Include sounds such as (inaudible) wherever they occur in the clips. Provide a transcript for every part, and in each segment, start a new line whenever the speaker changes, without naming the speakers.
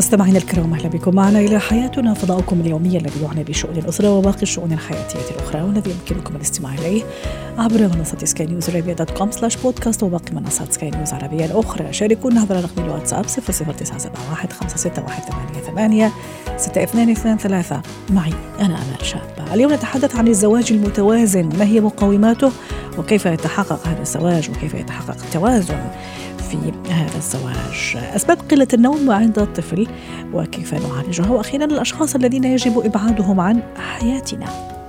مستمعينا الكرام أهلا بكم معنا إلى حياتنا. فضاؤكم اليومي الذي يعنى بشؤون الأسرة وباقي الشؤون الحياتية الأخرى والذي يمكنكم الاستماع إليه عبر منصة سكاي نيوز عربيه dot com slash podcast وباقي منصات سكاي نيوز العربيه الأخرى. شاركونا عبر رقم الواتساب 00971 561 6223 معي أنا آمال شابه اليوم نتحدث عن الزواج المتوازن ما هي مقوماته؟ وكيف يتحقق هذا الزواج؟ وكيف يتحقق التوازن؟ في هذا الزواج. أسباب قلة النوم عند الطفل وكيف نعالجها وأخيرا الأشخاص الذين يجب إبعادهم عن حياتنا.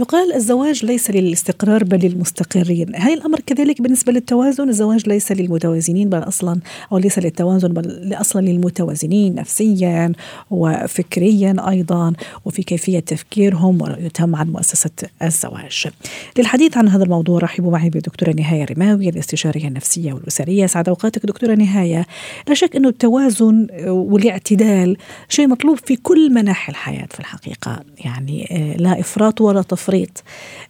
يقال الزواج ليس للاستقرار بل للمستقرين. هل الأمر كذلك بالنسبة للتوازن؟ الزواج ليس للمتوازنين بل أصلا أو ليس للتوازن بل أصلا للمتوازنين نفسيا وفكريا أيضا وفي كيفية تفكيرهم ورؤيتهم عن مؤسسة الزواج. للحديث عن هذا الموضوع رحبوا معي بالدكتورة نهاية رماوي الاستشارية النفسية والأسرية. سعد أوقاتك دكتورة نهاية. لا شك أنه التوازن والاعتدال شيء مطلوب في كل مناحي الحياة في الحقيقة. يعني لا إفراط ولا تفريط. تفريط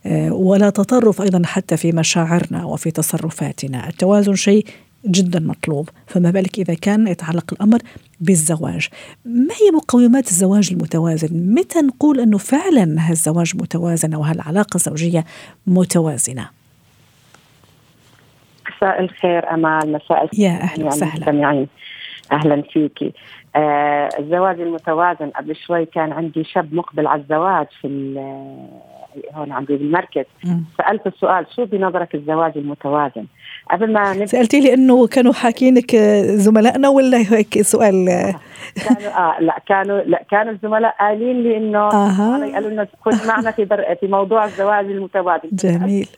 آه، ولا تطرف أيضا حتى في مشاعرنا وفي تصرفاتنا، التوازن شيء جدا مطلوب. فما بالك إذا كان يتعلق الأمر بالزواج. ما هي مقومات الزواج المتوازن؟ متى نقول أنه فعلا هالزواج متوازن أو هالعلاقة الزوجية متوازنة؟
مساء الخير أمال. مساء الخير
يا أهلا وسهلا.
أهلا فيكي آه الزواج المتوازن. قبل شوي كان عندي شاب مقبل على الزواج في هون عندي بالمركز سألت السؤال شو بنظرك الزواج المتوازن؟
قبل ما نبدأ سألتي لي إنه كانوا حاكينك زملائنا ولا هيك سؤال؟
كانوا آه لا كانوا لا كانوا الزملاء قايلين لي انه آه. قالوا لنا كن معنا في في موضوع الزواج المتوازن.
جميل.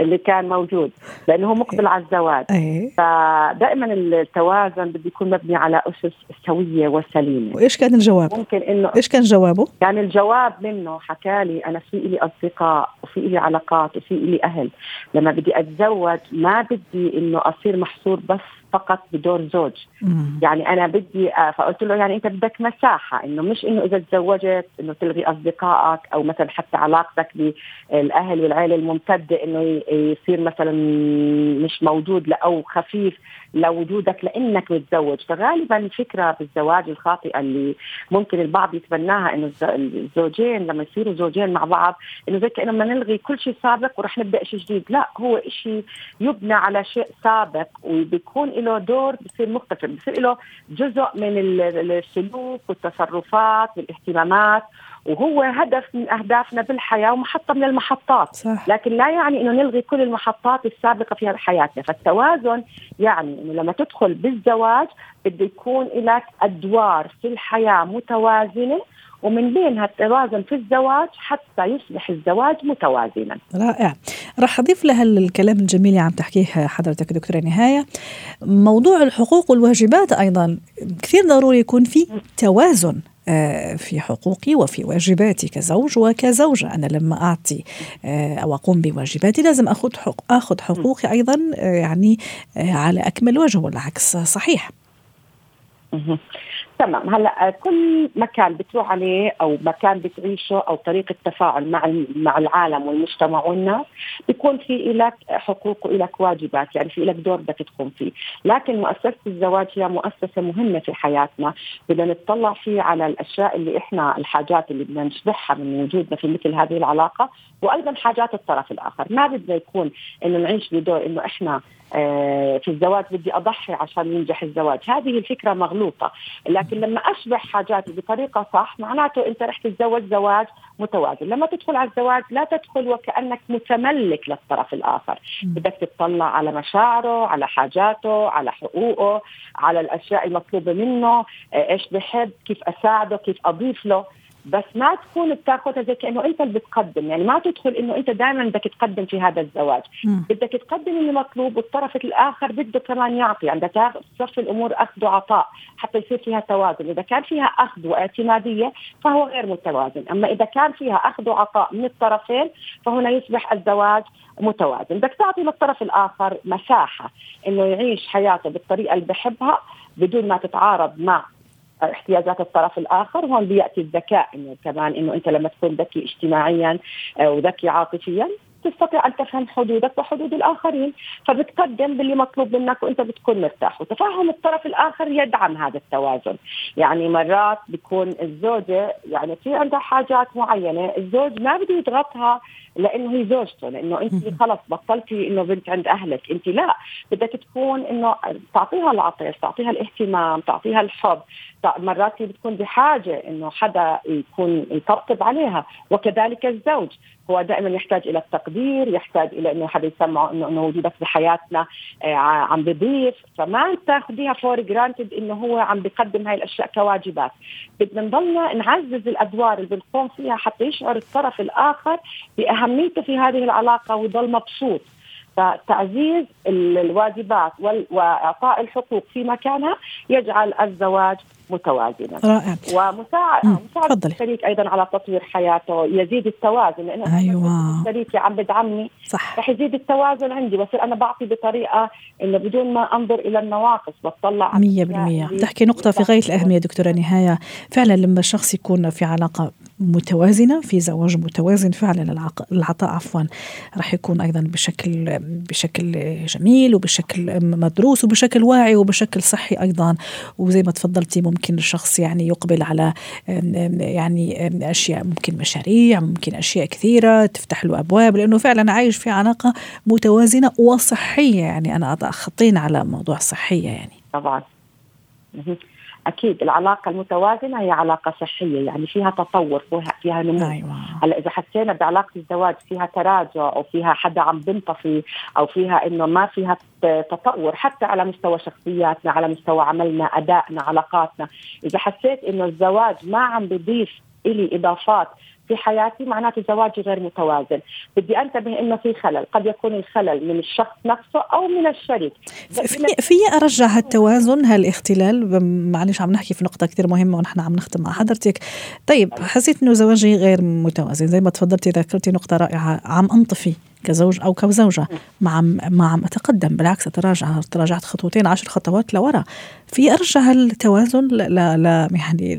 اللي كان موجود لأنه هو مقبل على الزواج
أيه.
فدائما التوازن بده يكون مبني على أسس سوية وسليمة
وإيش كان الجواب؟
ممكن إنه
إيش كان جوابه؟
كان الجواب منه حكى لي أنا في لي أصدقاء وفي لي علاقات وفي لي أهل لما بدي أتزوج ما بدي إنه أصير محصور بس فقط بدور زوج
مم.
يعني أنا بدي آه، فقلت له يعني أنت بدك مساحة إنه مش إنه إذا تزوجت إنه تلغي أصدقائك أو مثلا حتى علاقتك بالأهل والعائله الممتدة إنه يصير مثلا مش موجود أو خفيف لوجودك لإنك متزوج. فغالبا الفكرة بالزواج الخاطئة اللي ممكن البعض يتبناها إنه الزوجين لما يصيروا زوجين مع بعض إنه زي كأنه بدنا نلغي كل شيء سابق ورح نبدأ شيء جديد. لا هو شيء يبنى على شيء سابق وبيكون له دور بصير مختلف بصير له جزء من السلوك والتصرفات والاهتمامات. وهو هدف من أهدافنا بالحياة ومحطة من المحطات.
صح.
لكن لا يعني إنه نلغي كل المحطات السابقة في حياتنا. فالتوازن يعني إنه لما تدخل بالزواج بده يكون لك أدوار في الحياة متوازنة ومن بينها التوازن في الزواج حتى يصبح الزواج متوازنا.
رائع. راح أضيف لها الكلام الجميل اللي عم تحكيه حضرتك دكتورة نهاية. موضوع الحقوق والواجبات أيضا كثير ضروري يكون في توازن. في حقوقي وفي واجباتي كزوج وكزوجة. أنا لما أعطي آه، أو أقوم بواجباتي لازم أخذ حق أخذ حقوقي أيضا آه، يعني على أكمل وجه والعكس صحيح.
تمام. هلا كل مكان بتروح عليه أو مكان بتعيشه أو طريقة تفاعل مع مع العالم والمجتمع والناس بيكون في لك حقوق ولك واجبات يعني في لك دور بدك تقوم فيه. لكن مؤسسة الزواج هي مؤسسة مهمة في حياتنا. بدنا نطلع فيه على الأشياء اللي إحنا الحاجات اللي بدنا نشبعها من وجودنا في مثل هذه العلاقة وأيضا حاجات الطرف الآخر. ما بدنا يكون إنه نعيش بدور إنه إحنا في الزواج بدي أضحي عشان ينجح الزواج. هذه الفكرة مغلوطة. لكن لما اشبع حاجاتي بطريقة صح معناته أنت رح تتزوج زواج متوازن. لما تدخل على الزواج لا تدخل وكأنك متملك للطرف الآخر. بدك تطلع على مشاعره على حاجاته على حقوقه على الأشياء المطلوبة منه. آه، إيش بحب كيف أساعده كيف أضيف له. بس ما تكون بتاخذها زي كأنه أنت اللي بتقدم. يعني ما تدخل إنه أنت دائما بدك تقدم في هذا الزواج. م. بدك تقدم اللي مطلوب والطرف الآخر بده كمان يعطي. يعني بدك تصفي الأمور أخذ وعطاء حتى يصير فيها توازن. إذا كان فيها أخذ واعتمادية فهو غير متوازن. أما إذا كان فيها أخذ وعطاء من الطرفين فهنا يصبح الزواج متوازن. بدك تعطي للطرف الآخر مساحة إنه يعيش حياته بالطريقة اللي بحبها بدون ما تتعارض مع احتياجات الطرف الآخر هون بيأتي الذكاء إنه كمان إنه أنت لما تكون ذكي اجتماعيا آه، وذكي عاطفيا تستطيع أن تفهم حدودك وحدود الآخرين فبتقدم باللي مطلوب منك وأنت بتكون مرتاح. وتفهم الطرف الآخر يدعم هذا التوازن. يعني مرات بيكون الزوجة يعني في عندها حاجات معينة الزوج ما بده يضغطها لأنه هي زوجته لأنه أنت خلص بطلتي إنه بنت عند أهلك. أنت لا بدك تكون إنه تعطيها العطف تعطيها الاهتمام تعطيها الحب. مرات بتكون بحاجة إنه حدا يكون يطبطب عليها وكذلك الزوج. هو دائما يحتاج إلى التقدير يحتاج إلى إنه حدا يسمعه انه إنه وجودك بحياتنا آه عم بضيف. فما تاخذيها for granted إنه هو عم بيقدم هاي الأشياء كواجبات. بدنا نضلنا نعزز الأدوار اللي بنقوم فيها حتى يشعر الطرف الآخر بأهميته في هذه العلاقة ويضل مبسوط. فتعزيز الواجبات وإعطاء الحقوق في مكانها يجعل الزواج متوازنا.
رائع.
ومساعدة مساعدة الشريك أيضا على تطوير حياته يزيد التوازن. لأنه
أيوه.
شريكي عم بدعمني
صح.
رح يزيد التوازن عندي بصير أنا بعطي بطريقة إنه بدون ما أنظر إلى النواقص بطلع
100% تحكي نقطة في غاية الأهمية دكتورة نهاية. فعلا لما الشخص يكون في علاقة متوازنة في زواج متوازن فعلا العطاء عفوا راح يكون أيضا بشكل بشكل جميل وبشكل مدروس وبشكل واعي وبشكل صحي أيضا. وزي ما تفضلتي ممكن الشخص يعني يقبل على يعني أشياء ممكن مشاريع ممكن أشياء كثيرة تفتح له أبواب لأنه فعلا عايش في علاقة متوازنة وصحية. يعني أنا خطين على موضوع صحية يعني.
طبعا. أكيد العلاقة المتوازنة هي علاقة صحية يعني فيها تطور فيها نمو
أيوة.
هلأ إذا حسينا بعلاقة الزواج فيها تراجع أو فيها حدا عم بنطفي أو فيها إنه ما فيها تطور حتى على مستوى شخصياتنا على مستوى عملنا أدائنا علاقاتنا إذا حسيت إنه الزواج ما عم بضيف إلي إضافات في حياتي معناته زواجي غير متوازن. بدي أنتبه إنه في خلل. قد يكون الخلل من الشخص نفسه أو من الشريك.
في في أرجع هالتوازن هالاختلال معلش عم نحكي في نقطة كثير مهمة ونحن عم نختم مع حضرتك. طيب حسيت إنه زواجي غير متوازن. زي ما تفضلتي ذكرتي نقطة رائعة. عم أنطفي. كزوج أو كزوجة. ما عم ما عم أتقدم بالعكس اتراجع تراجعت خطوتين عشر خطوات لورا. في أرجع التوازن لا لا يعني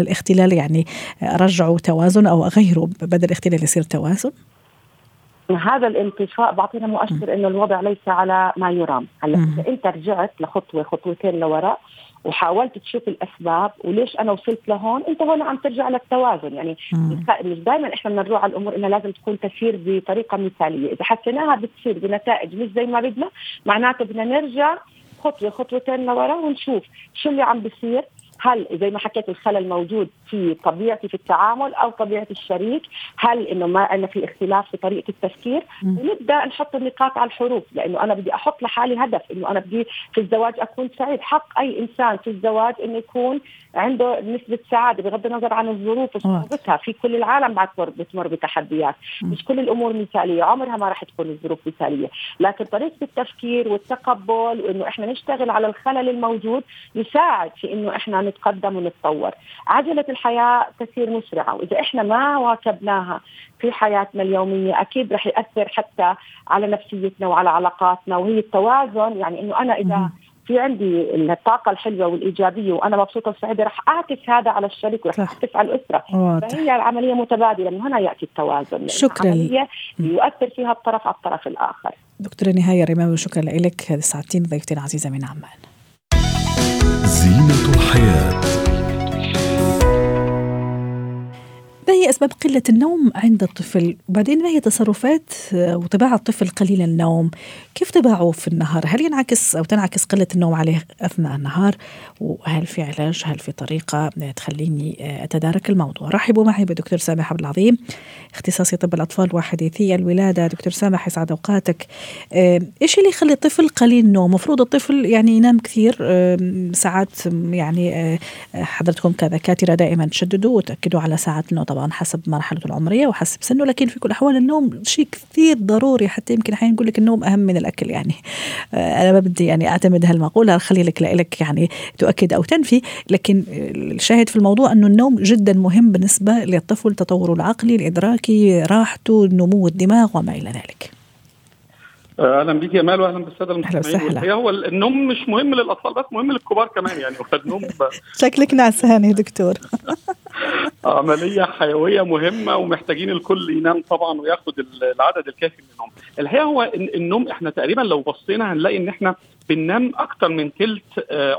الاختلال يعني ارجعه توازن أو اغيره بدل اختلال يصير توازن؟
هذا الانطفاء بعطينا مؤشر إنه الوضع ليس على ما يرام. هلأ إذا أنت رجعت لخطوه خطوتين لوراء وحاولت تشوف الأسباب وليش أنا وصلت لهون أنت هون عم ترجع للتوازن يعني. مش دائما إحنا بنروح على الأمور انها لازم تكون تسير بطريقة مثالية. إذا حسيناها بتصير بنتائج مش زي ما بدنا معناته بدنا نرجع خطوة خطوتين لورا ونشوف شو اللي عم بيصير. هل زي ما حكيت الخلل موجود في طبيعتي في التعامل أو طبيعة الشريك هل إنه ما أنا في اختلاف في طريقة التفكير؟ ونبدا نحط النقاط على الحروف لأنه أنا بدي أحط لحالي هدف إنه أنا بدي في الزواج أكون سعيد. حق أي إنسان في الزواج إنه يكون عنده نسبة سعادة بغض النظر عن الظروف وصعوبتها في كل العالم بعد بتمر بتحديات. مش كل الأمور مثالية. عمرها ما راح تكون الظروف مثالية. لكن طريقة التفكير والتقبل وإنه إحنا نشتغل على الخلل الموجود يساعد في إنه إحنا نتقدم ونتطور. عجلة الحياة تسير مسرعه وإذا إحنا ما واكبناها في حياتنا اليومية أكيد رح يأثر حتى على نفسيتنا وعلى علاقاتنا وهي التوازن. يعني إنه أنا إذا في عندي الطاقة الحلوة والإيجابية وأنا مبسوطة وسعيدة رح أعكس هذا على الشريك ورح أعكس على الأسرة. واضح. فهي العملية متبادلة من هنا يأتي التوازن.
شكرا. العملية
يؤثر فيها الطرف على الطرف الآخر.
دكتورة نهاية رماوي شكرا لك. ساعتين ضيفتي العزيزه من عمان. زينه الحياة هي أسباب قلة النوم عند الطفل؟ وبعدين ما هي تصرفات وطباع الطفل قليل النوم؟ كيف طباعه في النهار؟ هل ينعكس أو تنعكس قلة النوم عليه أثناء النهار؟ وهل في علاج؟ هل في طريقة تخليني أتدارك الموضوع؟ رحبوا معي بدكتور سامح عبد العظيم اختصاصي طب الأطفال وحديثي الولادة. دكتور سامح يسعد أوقاتك. إيش اللي يخلي الطفل قليل النوم؟ المفروض الطفل يعني ينام كثير ساعات يعني حضرتكم كدكاتره دائما تشددوا وتأكدوا على ساعات النوم. طبعا حسب مرحلته العمرية وحسب سنه لكن في كل الأحوال النوم شيء كثير ضروري حتى يمكن أحيانا نقول لك النوم أهم من الأكل يعني. أنا ما بدي يعني أعتمد هالمقولة خلي لك لك يعني تؤكد أو تنفي لكن الشاهد في الموضوع أنه النوم جدا مهم بالنسبة للطفل تطوره العقلي الادراكي راحته نمو الدماغ وما إلى ذلك.
أهلا بيك يا مال واهلا بالسادة المستمعين هي هو النوم مش مهم للأطفال بس مهم للكبار كمان يعني النوم
شكلك نعسان يا دكتور. (laughs)
عملية حيوية مهمة ومحتاجين الكل ينام طبعا وياخد العدد الكافي من النوم. الحقيقة هو النوم إحنا تقريبا لو بصينا هنلاقي إن إحنا بننام أكتر من ثلث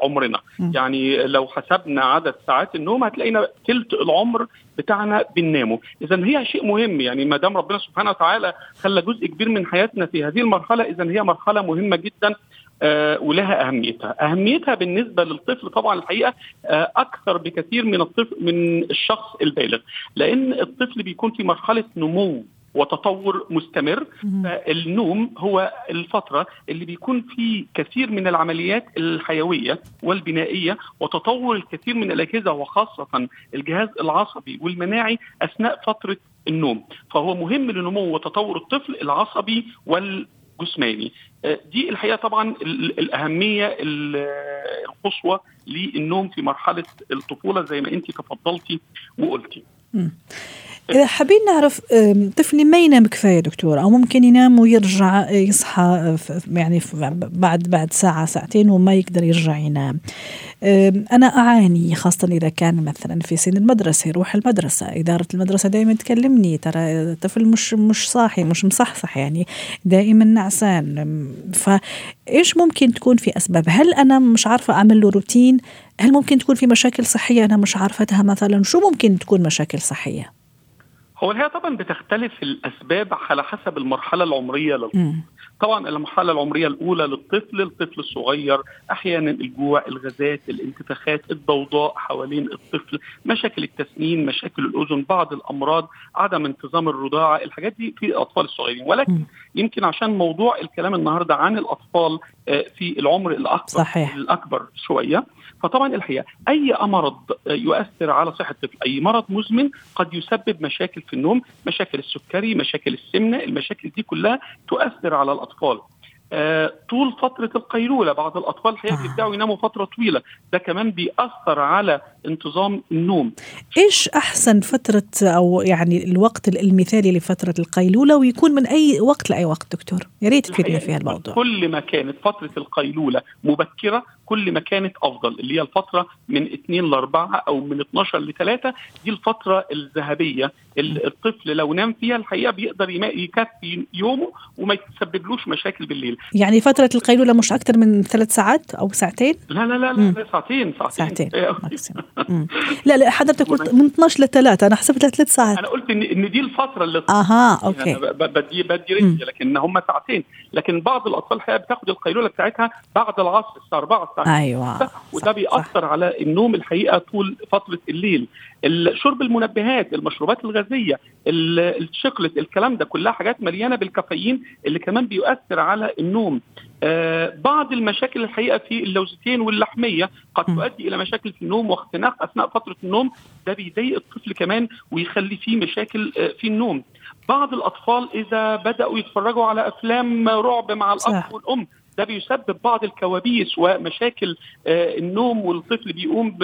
عمرنا. م. يعني لو حسبنا عدد ساعات النوم هتلاقينا ثلث العمر بتاعنا بننامه. اذا هي شيء مهم. يعني ما دام ربنا سبحانه وتعالى خلى جزء كبير من حياتنا في هذه المرحلة اذا هي مرحلة مهمة جدا. آه ولها أهميتها، أهميتها بالنسبة للطفل طبعا الحقيقة آه أكثر بكثير من الطفل من الشخص البالغ، لأن الطفل بيكون في مرحلة نمو وتطور مستمر. فالنوم هو الفترة اللي بيكون فيه كثير من العمليات الحيوية والبنائية وتطور الكثير من الأجهزة وخاصة الجهاز العصبي والمناعي أثناء فترة النوم. فهو مهم لنمو وتطور الطفل العصبي والجسماني. دي الحقيقة طبعا الأهمية القصوى للنوم في مرحلة الطفولة زي ما أنت تفضلتي وقلتي.
إذا حابين نعرف طفلي ما ينام كفاية دكتور؟ أو ممكن ينام ويرجع يصحى يعني بعد بعد ساعة ساعتين وما يقدر يرجع ينام. أنا أعاني خاصة إذا كان مثلا في سن المدرسة يروح المدرسة إدارة المدرسة دائما تكلمني ترى الطفل مش مش صاحي مش مصحصح يعني دائما نعسان. فإيش ممكن تكون في أسباب؟ هل أنا مش عارفة أعمل له روتين؟ هل ممكن تكون في مشاكل صحية أنا مش عارفتها مثلا؟ شو ممكن تكون مشاكل صحية؟
هو الحقيقة طبعا بتختلف الأسباب على حسب المرحلة العمرية للطفل. طبعا المرحله العمرية الأولى للطفل الطفل الصغير أحيانا الجوع الغازات الانتفاخات الضوضاء حوالين الطفل مشاكل التسنين مشاكل الأذن بعض الأمراض عدم انتظام الرضاعة الحاجات دي في الأطفال الصغيرين ولكن. يمكن عشان موضوع الكلام النهارده عن الأطفال في العمر الأكبر
صحيح.
الأكبر شوية فطبعا الحقيقة أي مرض يؤثر على صحة الطفل أي مرض مزمن قد يسبب مشاكل في النوم مشاكل السكري مشاكل السمنة المشاكل دي كلها تؤثر على الاطفال طول فترة القيلولة بعض الأطفال الحقيقة آه. بيبدأوا يناموا فترة طويلة. ده كمان بيأثر على انتظام النوم.
إيش أحسن فترة أو يعني الوقت المثالي لفترة القيلولة ويكون من أي وقت لأي وقت دكتور؟ يا ريت تفيدنا في الموضوع.
كل ما كانت فترة القيلولة مبكرة كل ما كانت أفضل اللي هي الفترة من 2 ل 4 أو من 12 ل 3 دي الفترة الذهبية الطفل لو نام فيها الحقيقة بيقدر يكفي يومه وما يتسببلوش مشاكل بالليل.
يعني فترة القيلوله مش أكثر من ثلاث ساعات أو ساعتين؟
لا لا لا, لا, ساعتين
ساعتين, ساعتين. (laughs) لا لا حضرتك (laughs) قلت من 12 ل 3 أنا حسبت ثلاث ساعات.
أنا قلت إن إن دي الفترة اللي
أها okay.
يعني بدي بدي رجلي لكن هم ساعتين. لكن بعض الأطفال الحقيقة بتاخد القيلولة بتاعتها بعد العصر الساعة 4 الساعة
أيوه.
وده بيأثر على النوم الحقيقة طول فترة الليل. شرب المنبهات المشروبات الغازية الشوكليت الكلام ده كلها حاجات مليانة بالكافيين اللي كمان بيؤثر على النوم. آه بعض المشاكل الحقيقة في اللوزتين واللحمية قد تؤدي إلى مشاكل في النوم واختناق أثناء فترة النوم. ده بيضايق الطفل كمان ويخلي فيه مشاكل آه في النوم. بعض الأطفال إذا بدأوا يتفرجوا على أفلام رعب مع الأب والأم ده بيسبب بعض الكوابيس ومشاكل آه النوم والطفل بيقوم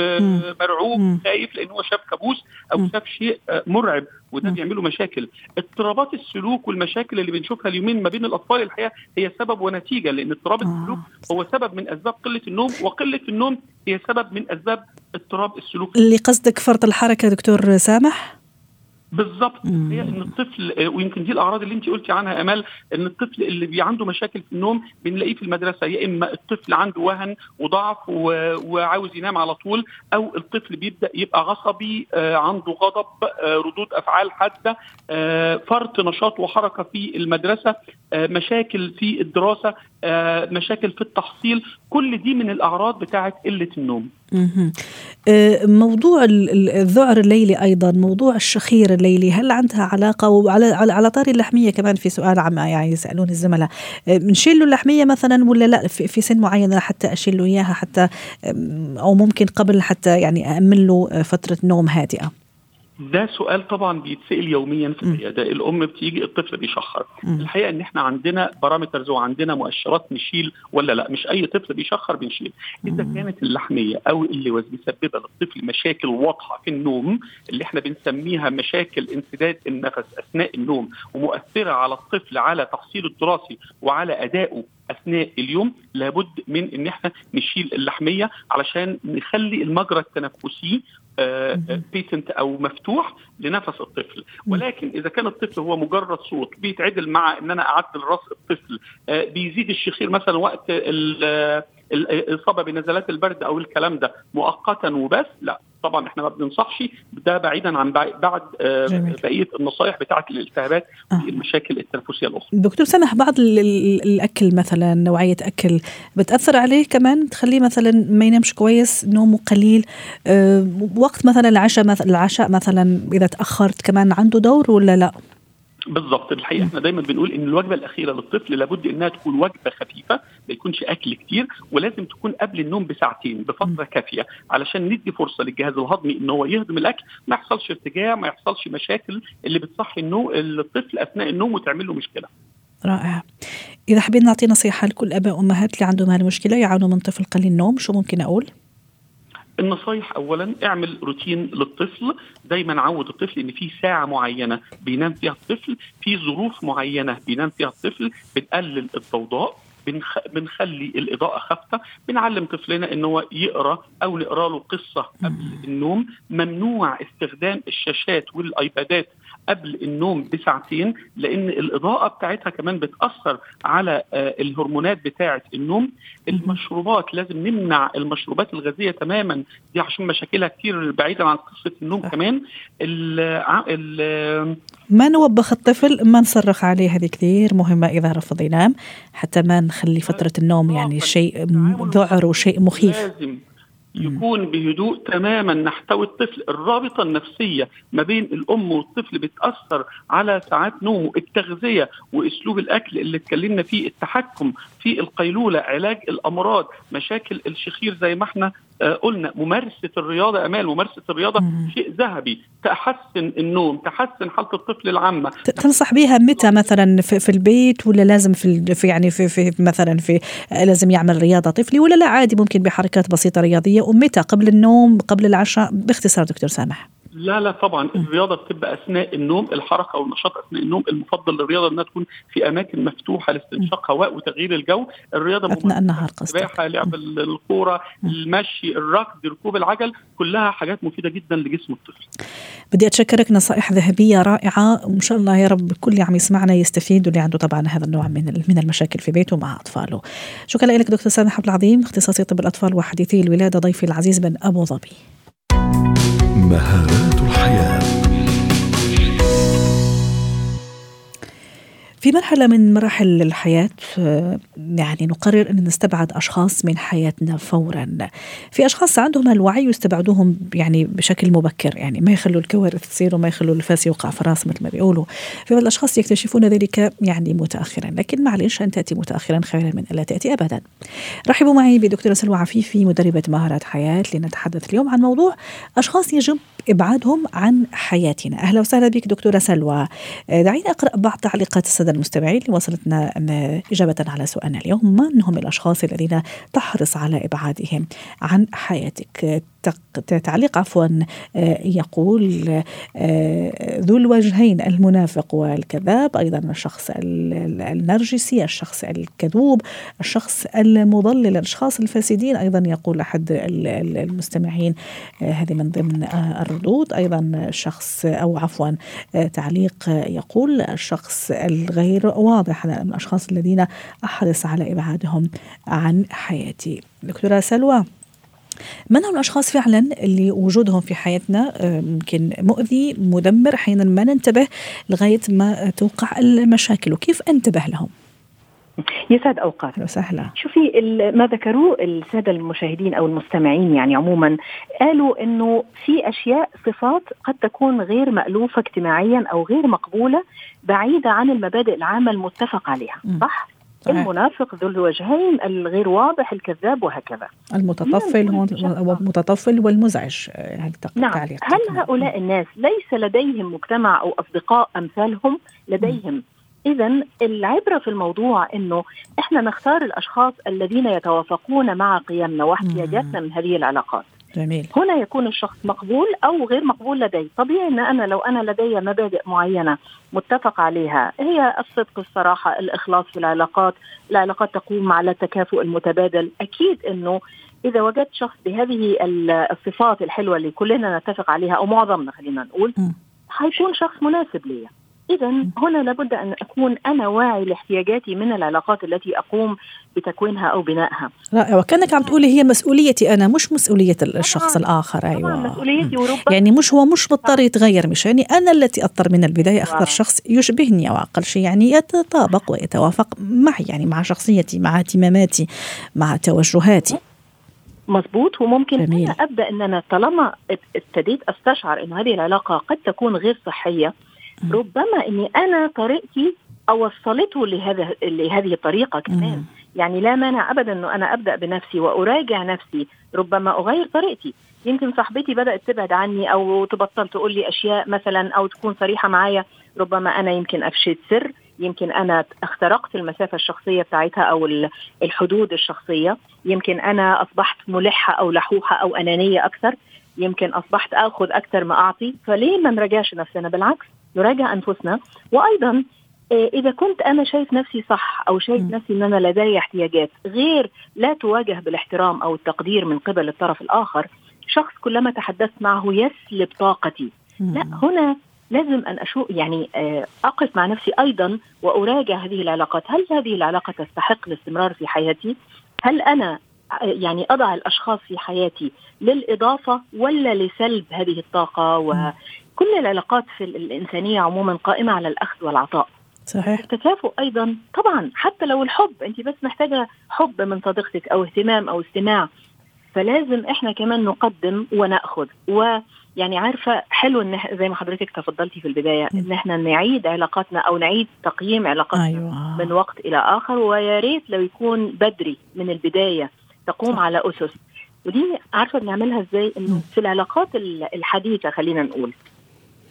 مرعوب خايف لأن هو شاف كابوس أو شاف شيء آه مرعب وده بيعمل له مشاكل. اضطرابات السلوك والمشاكل اللي بنشوفها اليومين ما بين الأطفال الحقيقة هي سبب ونتيجة لأن اضطراب السلوك هو سبب من أسباب قلة النوم وقلة النوم هي سبب من أسباب اضطراب السلوك.
اللي قصدك فرط الحركة دكتور سامح؟
بالظبط هي إن الطفل ويمكن دي الأعراض اللي أنت قلتي عنها امال إن الطفل اللي بي عنده مشاكل في النوم بنلاقيه في المدرسة يا إما الطفل عنده وهن وضعف وعاوز ينام على طول أو الطفل بيبدأ يبقى عصبي عنده غضب ردود أفعال حادة فرط نشاط وحركة في المدرسة مشاكل في الدراسة مشاكل في التحصيل كل دي من الأعراض بتاعه قلة النوم.
موضوع الذعر الليلي أيضا موضوع الشخير الليلي هل عندها علاقة؟ وعلى على طاري اللحمية كمان في سؤال عم يعني يسالون الزملاء. بنشيل له اللحمية مثلا ولا لا؟ في سن معين حتى أشيل له إياها حتى أو ممكن قبل حتى يعني امن له فترة نوم هادئة.
ده سؤال طبعا بيتسأل يوميا في العياده الأم بتيجي الطفل بيشخر. الحقيقة إن إحنا عندنا parameters وعندنا مؤشرات نشيل ولا لأ؟ مش أي طفل بيشخر بنشيل. إذا كانت اللحمية أو اللوز مسببة للطفل مشاكل واضحة في النوم اللي إحنا بنسميها مشاكل انسداد النفس أثناء النوم ومؤثرة على الطفل على تحصيله الدراسي وعلى أدائه أثناء اليوم لابد من إن إحنا نشيل اللحمية علشان نخلي المجرى التنفسي بيتنت أو مفتوح لنفس الطفل. ولكن إذا كان الطفل هو مجرد صوت بيتعدل مع إن أنا أعدل رأس الطفل بيزيد الشخير مثلا وقت الإصابة بنزلات البرد أو الكلام ده مؤقتا وبس لا طبعا إحنا ما بننصحش ده بعيدا عن بعد جميل. بقية النصائح بتاعه الالتهابات آه. المشاكل التنفسية الأخرى.
دكتور سامح بعض الأكل مثلا نوعية أكل بتأثر عليه كمان تخليه مثلا ما ينامش كويس نومه قليل أه وقت مثلا العشاء مثلا العشاء مثلا إذا تأخرت كمان عنده دور ولا لا؟
بالظبط الحقيقة إحنا دايما بنقول إن الوجبة الأخيرة للطفل لابد إنها تكون وجبة خفيفة ما يكونش أكل كتير ولازم تكون قبل النوم بساعتين بفترة كافية علشان ندي فرصة للجهاز الهضمي إن هو يهضم الأكل ما يحصلش ارتجاع ما يحصلش مشاكل اللي بتصحي النوم الطفل أثناء النوم وتعمل له مشكلة.
رائع. إذا حابين نعطي نصيحة لكل أباء وأمهات اللي عندهم هالمشكلة يعانوا من طفل قليل نوم شو ممكن أقول؟
النصايح اولا اعمل روتين للطفل. دايما عود الطفل إن في ساعة معينة بينام فيها الطفل في ظروف معينة بينام فيها الطفل بنقلل الضوضاء بنخ... بنخلي الإضاءة خافتة. بنعلم طفلنا إن هو يقرأ أو نقرأ له قصة قبل النوم. ممنوع استخدام الشاشات والآيبادات قبل النوم بساعتين لأن الإضاءة بتاعتها كمان بتأثر على الهرمونات بتاعة النوم. المشروبات لازم نمنع المشروبات الغازية تماما دي عشان مشاكلها كتير بعيدا عن قصة النوم كمان. ال ال
ما نوبخ الطفل؟ ما نصرخ عليه؟ هذه كثير مهمة إذا رفض ينام حتى ما نخلي فترة النوم يعني شيء ذعر وشيء مخيف.
لازم. يكون بهدوء تماما نحتوي الطفل الرابطة النفسية ما بين الأم والطفل بتأثر على ساعات نومه التغذية وأسلوب الأكل اللي اتكلمنا فيه التحكم في القيلولة علاج الأمراض مشاكل الشخير زي ما إحنا قلنا ممارسة الرياضة أمال ممارسة الرياضة مم. شيء ذهبي تحسن النوم تحسن حالة الطفل العامة.
تنصح بها متى مثلا في, في البيت ولا لازم في, في يعني في, في مثلا في لازم يعمل رياضة طفلي ولا لا؟ عادي ممكن بحركات بسيطة رياضية. ومتى؟ قبل النوم قبل العشاء؟ باختصار دكتور سامح.
لا لا طبعا الرياضة بتبقى أثناء النوم الحركة والنشاط أثناء النوم. المفضل للرياضة إنها تكون في أماكن مفتوحة لاستنشاق هواء وتغيير الجو. الرياضة
أثناء النهار
السباحه لعب الكورة المشي الركض ركوب العجل كلها حاجات مفيدة جدا لجسم الطفل.
بدي أتشكرك نصائح ذهبية رائعة وإن شاء الله يا رب كل عم يسمعنا يستفيد واللي عنده طبعا هذا النوع من من المشاكل في بيته مع أطفاله. شكرا لك دكتور سامح عبد العظيم اختصاصي طب الأطفال وحديثي الولادة ضيفي العزيز من أبو ظبي.
مهارات
في مرحلة من مراحل الحياة يعني نقرر أن نستبعد أشخاص من حياتنا فورا. في أشخاص عندهم الوعي يستبعدوهم يعني بشكل مبكر يعني ما يخلوا الكوارث تصير وما يخلوا الفاس يوقع في راس مثل ما بيقولوا. في بعض الأشخاص يكتشفون ذلك يعني متأخرا لكن معلش أن تأتي متأخرا خيرا من ألا تأتي أبدا. رحبوا معي بدكتورة سلوى عفيفي مدربة مهارات حياة لنتحدث اليوم عن موضوع أشخاص يجب إبعادهم عن حياتنا. أهلا وسهلا بك دكتورة سلوى. دعيني أقرأ بعض تعليقات السادة المستمعين وصلتنا إجابة على سؤالنا اليوم. من هم الأشخاص الذين تحرص على إبعادهم عن حياتك؟ تعليق عفوا آه، يقول آه، ذو الوجهين المنافق والكذاب أيضا الشخص النرجسي الشخص الكذوب الشخص المضلل الأشخاص الفاسدين أيضا يقول أحد المستمعين آه، هذه من ضمن الردود. أيضا شخص أو عفوا تعليق يقول الشخص الغير واضح من الأشخاص الذين أحرص على إبعادهم عن حياتي. دكتورة سلوى. من هم الأشخاص فعلا اللي وجودهم في حياتنا؟ يمكن مؤذي مدمر أحيانا ما ننتبه لغاية ما توقع المشاكل وكيف أنتبه لهم؟
يسعد أوقاتك.
وسهلا.
شوفي ما ذكروه السادة المشاهدين أو المستمعين يعني عموما قالوا إنه في أشياء صفات قد تكون غير مألوفة اجتماعيا أو غير مقبولة بعيدة عن المبادئ العامة المتفق عليها صح؟ صحيح. المنافق ذو الوجهين الغير واضح الكذاب وهكذا.
المتطفل هو المتطفل والمزعج
نعم. هل هؤلاء الناس ليس لديهم مجتمع أو أصدقاء أمثالهم؟ لديهم. اذا العبرة في الموضوع إنه إحنا نختار الأشخاص الذين يتوافقون مع قيمنا واحتياجاتنا من هذه العلاقات.
جميل.
هنا يكون الشخص مقبول أو غير مقبول لدي طبيعي إن أنا لو أنا لدي مبادئ معينة متفق عليها. هي الصدق الصراحة الإخلاص في العلاقات العلاقات تقوم على التكافؤ المتبادل. أكيد إنه إذا وجدت شخص بهذه الصفات الحلوة اللي كلنا نتفق عليها أو معظمنا خلينا نقول حيكون شخص مناسب لي إذا هنا لابد أن أكون أنا واعي لاحتياجاتي من العلاقات التي أقوم بتكوينها أو بنائها.
رائع. وكأنك عم تقولي هي مسؤوليتي أنا مش مسؤولية الشخص طبعا. الآخر. أيوة.
مسؤوليتي وربما
يعني مش هو مش مضطر يتغير مش يعني أنا التي أضطر من البداية أختار شخص يشبهني أو أقل شيء يعني يتطابق ويتوافق معي يعني مع شخصيتي مع اهتماماتي مع توجهاتي.
مظبوط. وممكن جميل. أنا أبدأ ان أنا طالما ابتديت أستشعر إنه هذه العلاقة قد تكون غير صحية ربما إني أنا طريقتي اوصلته لهذا لهذه الطريقة كمان. يعني لا مانع ابدا إنه أنا أبدأ بنفسي وأراجع نفسي. ربما أغير طريقتي. يمكن صاحبتي بدأت تبعد عني أو تبطل تقول لي أشياء مثلا أو تكون صريحة معايا. ربما أنا يمكن أفشيت سر. يمكن أنا اخترقت المسافة الشخصية بتاعتها أو الحدود الشخصية. يمكن أنا أصبحت ملحة أو لحوحة أو أنانية أكثر. يمكن أصبحت آخذ أكثر ما أعطي. فليه ما نراجعش نفسنا؟ بالعكس. نراجع أنفسنا. وأيضا آه، إذا كنت أنا شايف نفسي صح أو شايف م. نفسي إن أنا لدي احتياجات غير لا تواجه بالاحترام أو التقدير من قبل الطرف الآخر شخص كلما تحدثت معه يسلب طاقتي. م. لا هنا لازم أن أشوف يعني آه، أقف مع نفسي أيضا وأراجع هذه العلاقات. هل هذه العلاقة تستحق الاستمرار في حياتي؟ هل أنا آه، يعني أضع الأشخاص في حياتي للإضافة ولا لسلب هذه الطاقة؟ و كل العلاقات في الإنسانية عموما قائمة على الأخذ والعطاء.
صحيح.
التكافؤ أيضا طبعا حتى لو الحب أنت بس محتاجة حب من صديقتك أو اهتمام أو استماع. فلازم إحنا كمان نقدم ونأخذ. ويعني عارفة حلو إن زي ما حضرتك تفضلتي في البداية إن إحنا نعيد علاقاتنا أو نعيد تقييم علاقاتنا أيوة. من وقت إلى آخر. ويا ريت لو يكون بدري من البداية تقوم صح. على أسس. ودي عارفة بنعملها إزاي؟ إنه في العلاقات الحديثة خلينا نقول.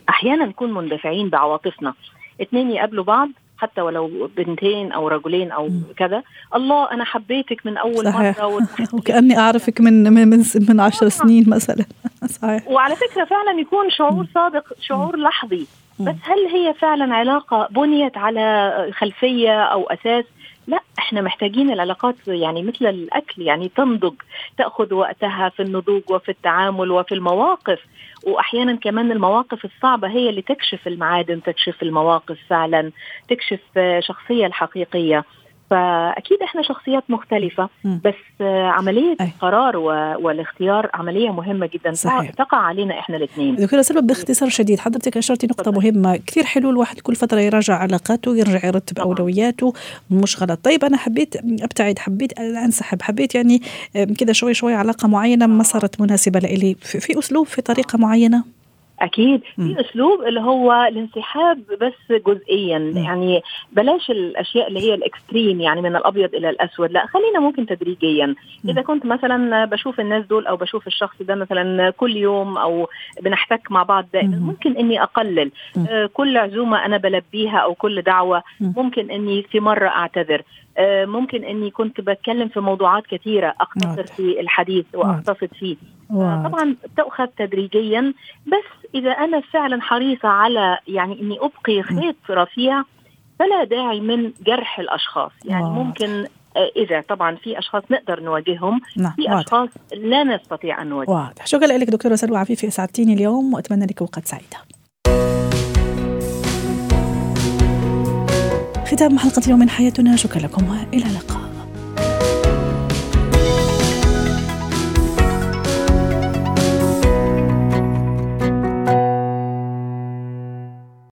أحيانا نكون مندفعين بعواطفنا. اثنين يقابلوا بعض حتى ولو بنتين أو رجلين أو كذا. الله أنا حبيتك من أول صحيح. مرة (laughs)
وكأني أعرفك من من من عشر آه. سنين مثلا. (laughs)
صحيح. وعلى فكرة فعلا يكون شعور صادق شعور لحظي. بس هل هي فعلا علاقة بنيت على خلفية أو أساس؟ لا إحنا محتاجين العلاقات يعني مثل الأكل يعني تنضج تأخذ وقتها في النضوج وفي التعامل وفي المواقف. وأحيانا كمان المواقف الصعبة هي اللي تكشف المعادن تكشف المواقف فعلا تكشف الشخصيه الحقيقية. فأكيد إحنا شخصيات مختلفة بس عملية أي. القرار والاختيار عملية مهمة جدا. صحيح. تقع علينا إحنا الاثنين
دكتورة سلمى باختصار شديد حضرتك أشرتي نقطة مهمة. كثير حلو الواحد كل فترة يراجع علاقاته يرجع يرتب طبعا. أولوياته مش غلط. طيب أنا حبيت أبتعد حبيت أنسحب حبيت يعني كده شوي شوي علاقة معينة ما صارت مناسبة لإلي. في أسلوب في طريقة معينة؟
أكيد في أسلوب اللي هو الانسحاب بس جزئيا م. يعني بلاش الأشياء اللي هي الإكستريم يعني من الأبيض إلى الأسود لا خلينا ممكن تدريجيا م. إذا كنت مثلا بشوف الناس دول أو بشوف الشخص ده مثلا كل يوم أو بنحتك مع بعض دائما ممكن إني أقلل. آه كل عزومة أنا بلبيها أو كل دعوة. ممكن إني في مرة أعتذر ممكن إني كنت بتكلم في موضوعات كثيرة أقتصر في الحديث وأقتصد فيه. طبعا تؤخذ تدريجيا بس إذا أنا فعلا حريصة على يعني إني أبقي خيط رفيع فلا داعي من جرح الأشخاص. يعني واضح. ممكن آه، إذا طبعا في أشخاص نقدر نواجههم نعم. في واضح. أشخاص لا نستطيع أن نواجههم.
واضح. شكرا لك دكتورة سلوى عفيفي أسعدتيني اليوم وأتمنى لك اوقات سعيده ختام حلقة اليوم من حياتنا. شكرا لكم وإلى اللقاء.